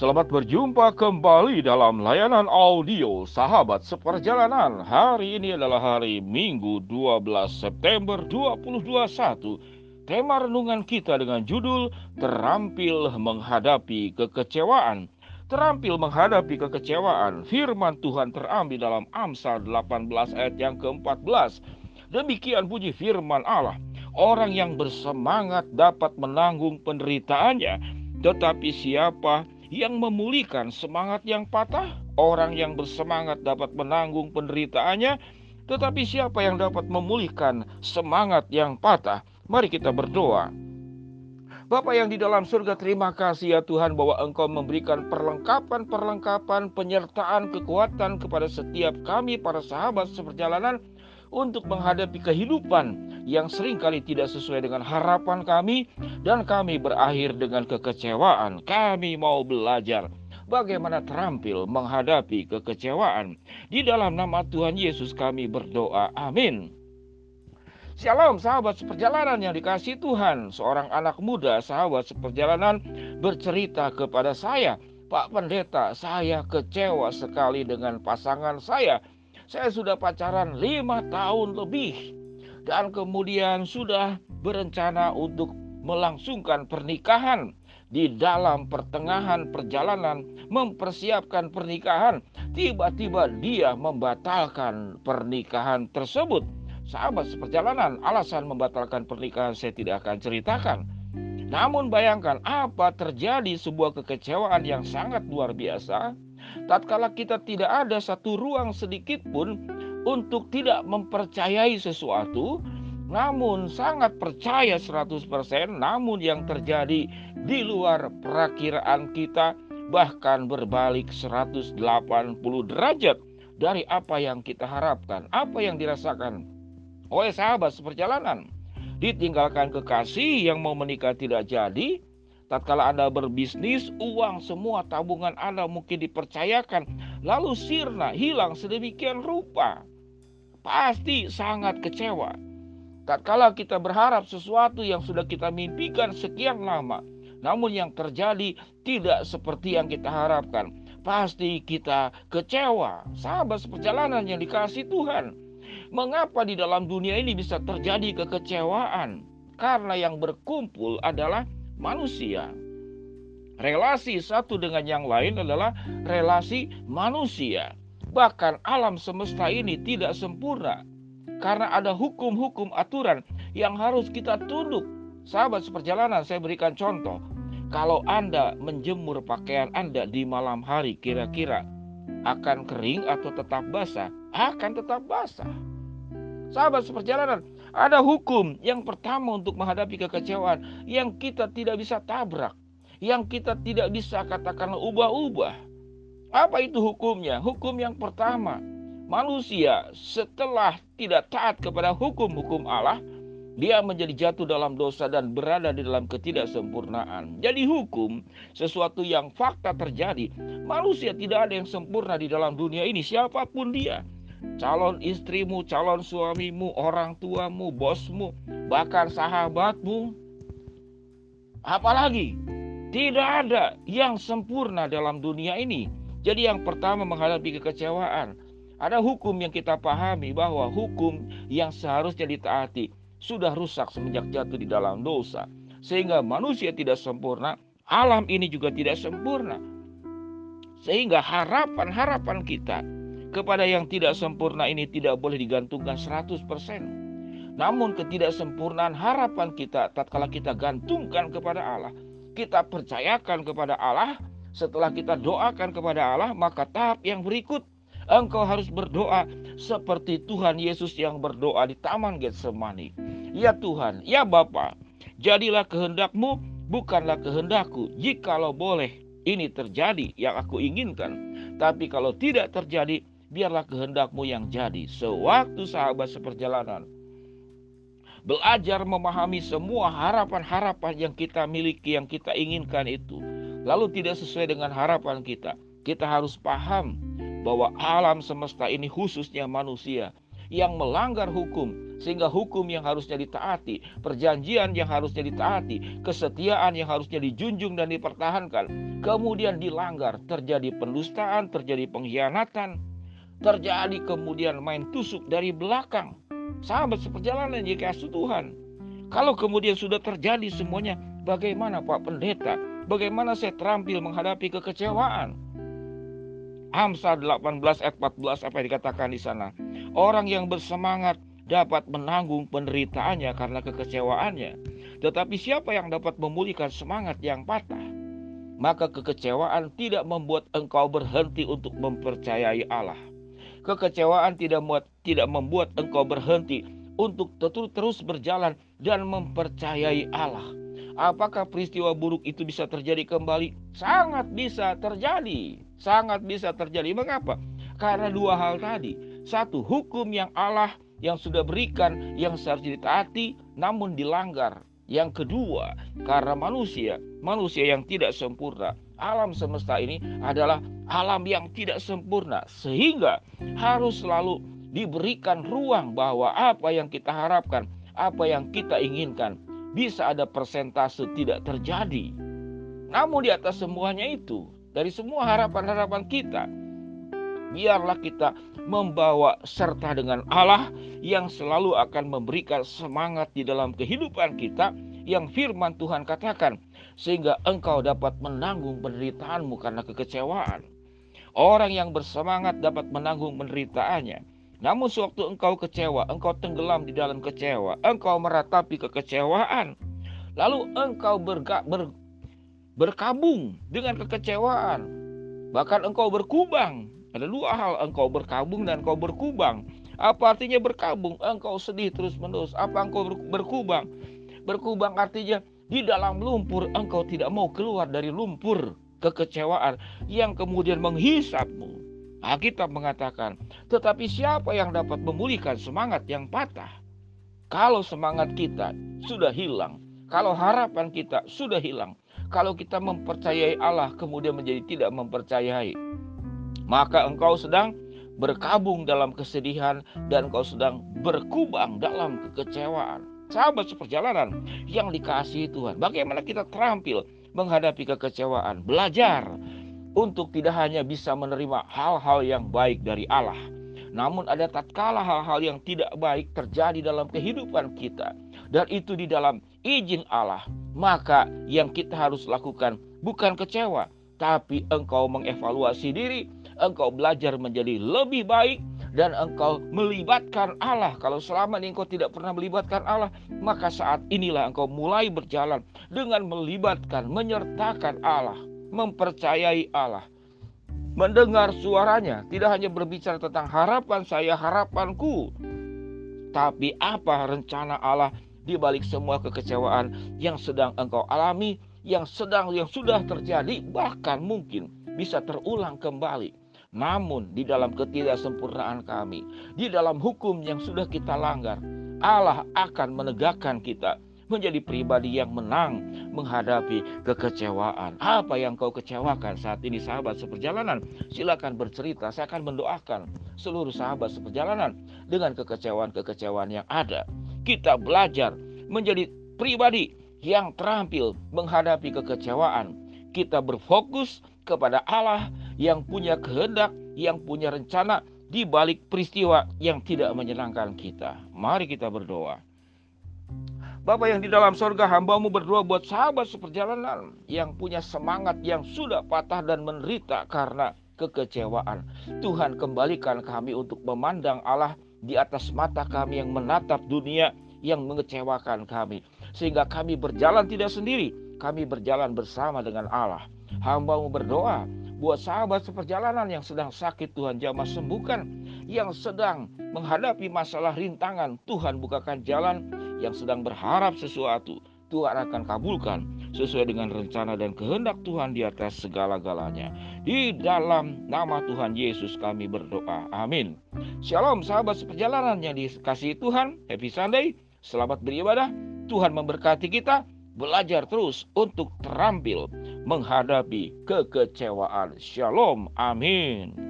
Selamat berjumpa kembali dalam layanan audio Sahabat Seperjalanan. Hari ini adalah hari Minggu 12 September 2021. Tema renungan kita dengan judul Terampil Menghadapi Kekecewaan. Terampil menghadapi kekecewaan, firman Tuhan terambil dalam Amsal 18 ayat yang ke-14. Demikian puji firman Allah. Orang yang bersemangat dapat menanggung penderitaannya, tetapi siapa yang memulihkan semangat yang patah. Orang yang bersemangat dapat menanggung penderitaannya, tetapi siapa yang dapat memulihkan semangat yang patah? Mari kita berdoa. Bapak yang di dalam surga, terima kasih ya Tuhan bahwa Engkau memberikan perlengkapan-perlengkapan penyertaan kekuatan kepada setiap kami para sahabat seperjalanan untuk menghadapi kehidupan yang sering kali tidak sesuai dengan harapan kami dan kami berakhir dengan kekecewaan. Kami mau belajar bagaimana terampil menghadapi kekecewaan. Di dalam nama Tuhan Yesus kami berdoa. Amin. Shalom sahabat seperjalanan yang dikasih Tuhan. Seorang anak muda sahabat seperjalanan bercerita kepada saya. Pak Pendeta, saya kecewa sekali dengan pasangan saya saya sudah pacaran lima tahun lebih dan kemudian sudah berencana untuk melangsungkan pernikahan. Di dalam pertengahan perjalanan mempersiapkan pernikahan tiba-tiba dia membatalkan pernikahan tersebut. Sahabat seperjalanan alasan membatalkan pernikahan saya tidak akan ceritakan. Namun bayangkan apa terjadi sebuah kekecewaan yang sangat luar biasa? Tatkala kita tidak ada satu ruang sedikit pun untuk tidak mempercayai sesuatu, namun sangat percaya 100%, namun yang terjadi di luar perakiraan kita bahkan berbalik 180 derajat dari apa yang kita harapkan, apa yang dirasakan oleh sahabat seperjalanan. Ditinggalkan kekasih yang mau menikah tidak jadi, Tatkala Anda berbisnis, uang semua tabungan Anda mungkin dipercayakan, lalu sirna, hilang sedemikian rupa. Pasti sangat kecewa. Tatkala kita berharap sesuatu yang sudah kita mimpikan sekian lama, namun yang terjadi tidak seperti yang kita harapkan, pasti kita kecewa. Sahabat seperjalanan yang dikasih Tuhan, mengapa di dalam dunia ini bisa terjadi kekecewaan? Karena yang berkumpul adalah manusia. Relasi satu dengan yang lain adalah relasi manusia. Bahkan alam semesta ini tidak sempurna karena ada hukum-hukum aturan yang harus kita tunduk. Sahabat seperjalanan, saya berikan contoh. Kalau Anda menjemur pakaian Anda di malam hari, kira-kira akan kering atau tetap basah? Akan tetap basah. Sahabat seperjalanan, ada hukum yang pertama untuk menghadapi kekecewaan yang kita tidak bisa tabrak, yang kita tidak bisa katakan ubah-ubah. Apa itu hukumnya? Hukum yang pertama, manusia setelah tidak taat kepada hukum-hukum Allah, dia menjadi jatuh dalam dosa dan berada di dalam ketidaksempurnaan. Jadi hukum sesuatu yang fakta terjadi. Manusia tidak ada yang sempurna di dalam dunia ini siapa pun dia calon istrimu, calon suamimu, orang tuamu, bosmu, bahkan sahabatmu. Apalagi tidak ada yang sempurna dalam dunia ini. Jadi yang pertama menghadapi kekecewaan. Ada hukum yang kita pahami bahwa hukum yang seharusnya ditaati sudah rusak semenjak jatuh di dalam dosa. Sehingga manusia tidak sempurna, alam ini juga tidak sempurna. Sehingga harapan-harapan kita kepada yang tidak sempurna ini tidak boleh digantungkan 100%. Namun ketidaksempurnaan harapan kita tatkala kita gantungkan kepada Allah, kita percayakan kepada Allah, setelah kita doakan kepada Allah, maka tahap yang berikut engkau harus berdoa seperti Tuhan Yesus yang berdoa di Taman Getsemani. Ya Tuhan, ya Bapa, jadilah kehendakmu, bukanlah kehendakku. Jikalau boleh ini terjadi yang aku inginkan. Tapi kalau tidak terjadi, biarlah kehendakmu yang jadi. Sewaktu sahabat seperjalanan belajar memahami semua harapan-harapan yang kita miliki, yang kita inginkan itu, lalu tidak sesuai dengan harapan kita, kita harus paham bahwa alam semesta ini khususnya manusia yang melanggar hukum sehingga hukum yang harusnya ditaati, perjanjian yang harusnya ditaati, kesetiaan yang harusnya dijunjung dan dipertahankan, kemudian dilanggar, terjadi pendustaan, terjadi pengkhianatan, terjadi kemudian main tusuk dari belakang. Sahabat seperjalanan jika Tuhan. Kalau kemudian sudah terjadi semuanya, bagaimana Pak Pendeta? Bagaimana saya terampil menghadapi kekecewaan? Amsal 18 ayat 14 apa yang dikatakan di sana? Orang yang bersemangat dapat menanggung penderitaannya karena kekecewaannya. Tetapi siapa yang dapat memulihkan semangat yang patah? Maka kekecewaan tidak membuat engkau berhenti untuk mempercayai Allah. Kekecewaan tidak membuat, tidak membuat engkau berhenti untuk terus berjalan dan mempercayai Allah. Apakah peristiwa buruk itu bisa terjadi kembali? Sangat bisa terjadi. Sangat bisa terjadi. Mengapa? Karena dua hal tadi. Satu, hukum yang Allah yang sudah berikan yang seharusnya ditaati namun dilanggar. Yang kedua, karena manusia, manusia yang tidak sempurna, alam semesta ini adalah alam yang tidak sempurna sehingga harus selalu diberikan ruang bahwa apa yang kita harapkan, apa yang kita inginkan bisa ada persentase tidak terjadi. Namun di atas semuanya itu, dari semua harapan-harapan kita, biarlah kita membawa serta dengan Allah yang selalu akan memberikan semangat di dalam kehidupan kita yang firman Tuhan katakan sehingga engkau dapat menanggung penderitaanmu karena kekecewaan. Orang yang bersemangat dapat menanggung penderitaannya. Namun sewaktu engkau kecewa, engkau tenggelam di dalam kecewa, engkau meratapi kekecewaan, lalu engkau berga, ber, berkabung dengan kekecewaan, bahkan engkau berkubang ada dua hal, engkau berkabung dan engkau berkubang. Apa artinya berkabung? Engkau sedih terus-menerus. Apa engkau berkubang? Berkubang artinya di dalam lumpur engkau tidak mau keluar dari lumpur kekecewaan yang kemudian menghisapmu. Alkitab mengatakan, tetapi siapa yang dapat memulihkan semangat yang patah? Kalau semangat kita sudah hilang, kalau harapan kita sudah hilang, kalau kita mempercayai Allah kemudian menjadi tidak mempercayai, maka engkau sedang berkabung dalam kesedihan dan engkau sedang berkubang dalam kekecewaan. Sahabat seperjalanan yang dikasihi Tuhan, bagaimana kita terampil menghadapi kekecewaan, belajar untuk tidak hanya bisa menerima hal-hal yang baik dari Allah, namun ada tatkala hal-hal yang tidak baik terjadi dalam kehidupan kita dan itu di dalam izin Allah, maka yang kita harus lakukan bukan kecewa, tapi engkau mengevaluasi diri engkau belajar menjadi lebih baik dan engkau melibatkan Allah. Kalau selama ini engkau tidak pernah melibatkan Allah, maka saat inilah engkau mulai berjalan dengan melibatkan, menyertakan Allah, mempercayai Allah. Mendengar suaranya, tidak hanya berbicara tentang harapan saya, harapanku, tapi apa rencana Allah di balik semua kekecewaan yang sedang engkau alami, yang sedang yang sudah terjadi, bahkan mungkin bisa terulang kembali. Namun di dalam ketidaksempurnaan kami, di dalam hukum yang sudah kita langgar, Allah akan menegakkan kita menjadi pribadi yang menang menghadapi kekecewaan. Apa yang kau kecewakan saat ini sahabat seperjalanan? Silakan bercerita, saya akan mendoakan seluruh sahabat seperjalanan dengan kekecewaan-kekecewaan yang ada. Kita belajar menjadi pribadi yang terampil menghadapi kekecewaan. Kita berfokus kepada Allah yang punya kehendak, yang punya rencana di balik peristiwa yang tidak menyenangkan kita. Mari kita berdoa. Bapak yang di dalam sorga hambamu berdoa buat sahabat seperjalanan yang punya semangat yang sudah patah dan menderita karena kekecewaan. Tuhan kembalikan kami untuk memandang Allah di atas mata kami yang menatap dunia yang mengecewakan kami. Sehingga kami berjalan tidak sendiri, kami berjalan bersama dengan Allah. Hambamu berdoa buat sahabat seperjalanan yang sedang sakit Tuhan jamah sembuhkan yang sedang menghadapi masalah rintangan Tuhan bukakan jalan yang sedang berharap sesuatu Tuhan akan kabulkan sesuai dengan rencana dan kehendak Tuhan di atas segala-galanya. Di dalam nama Tuhan Yesus kami berdoa. Amin. Shalom sahabat seperjalanan yang dikasihi Tuhan. Happy Sunday. Selamat beribadah. Tuhan memberkati kita. Belajar terus untuk terampil menghadapi kekecewaan. Shalom. Amin.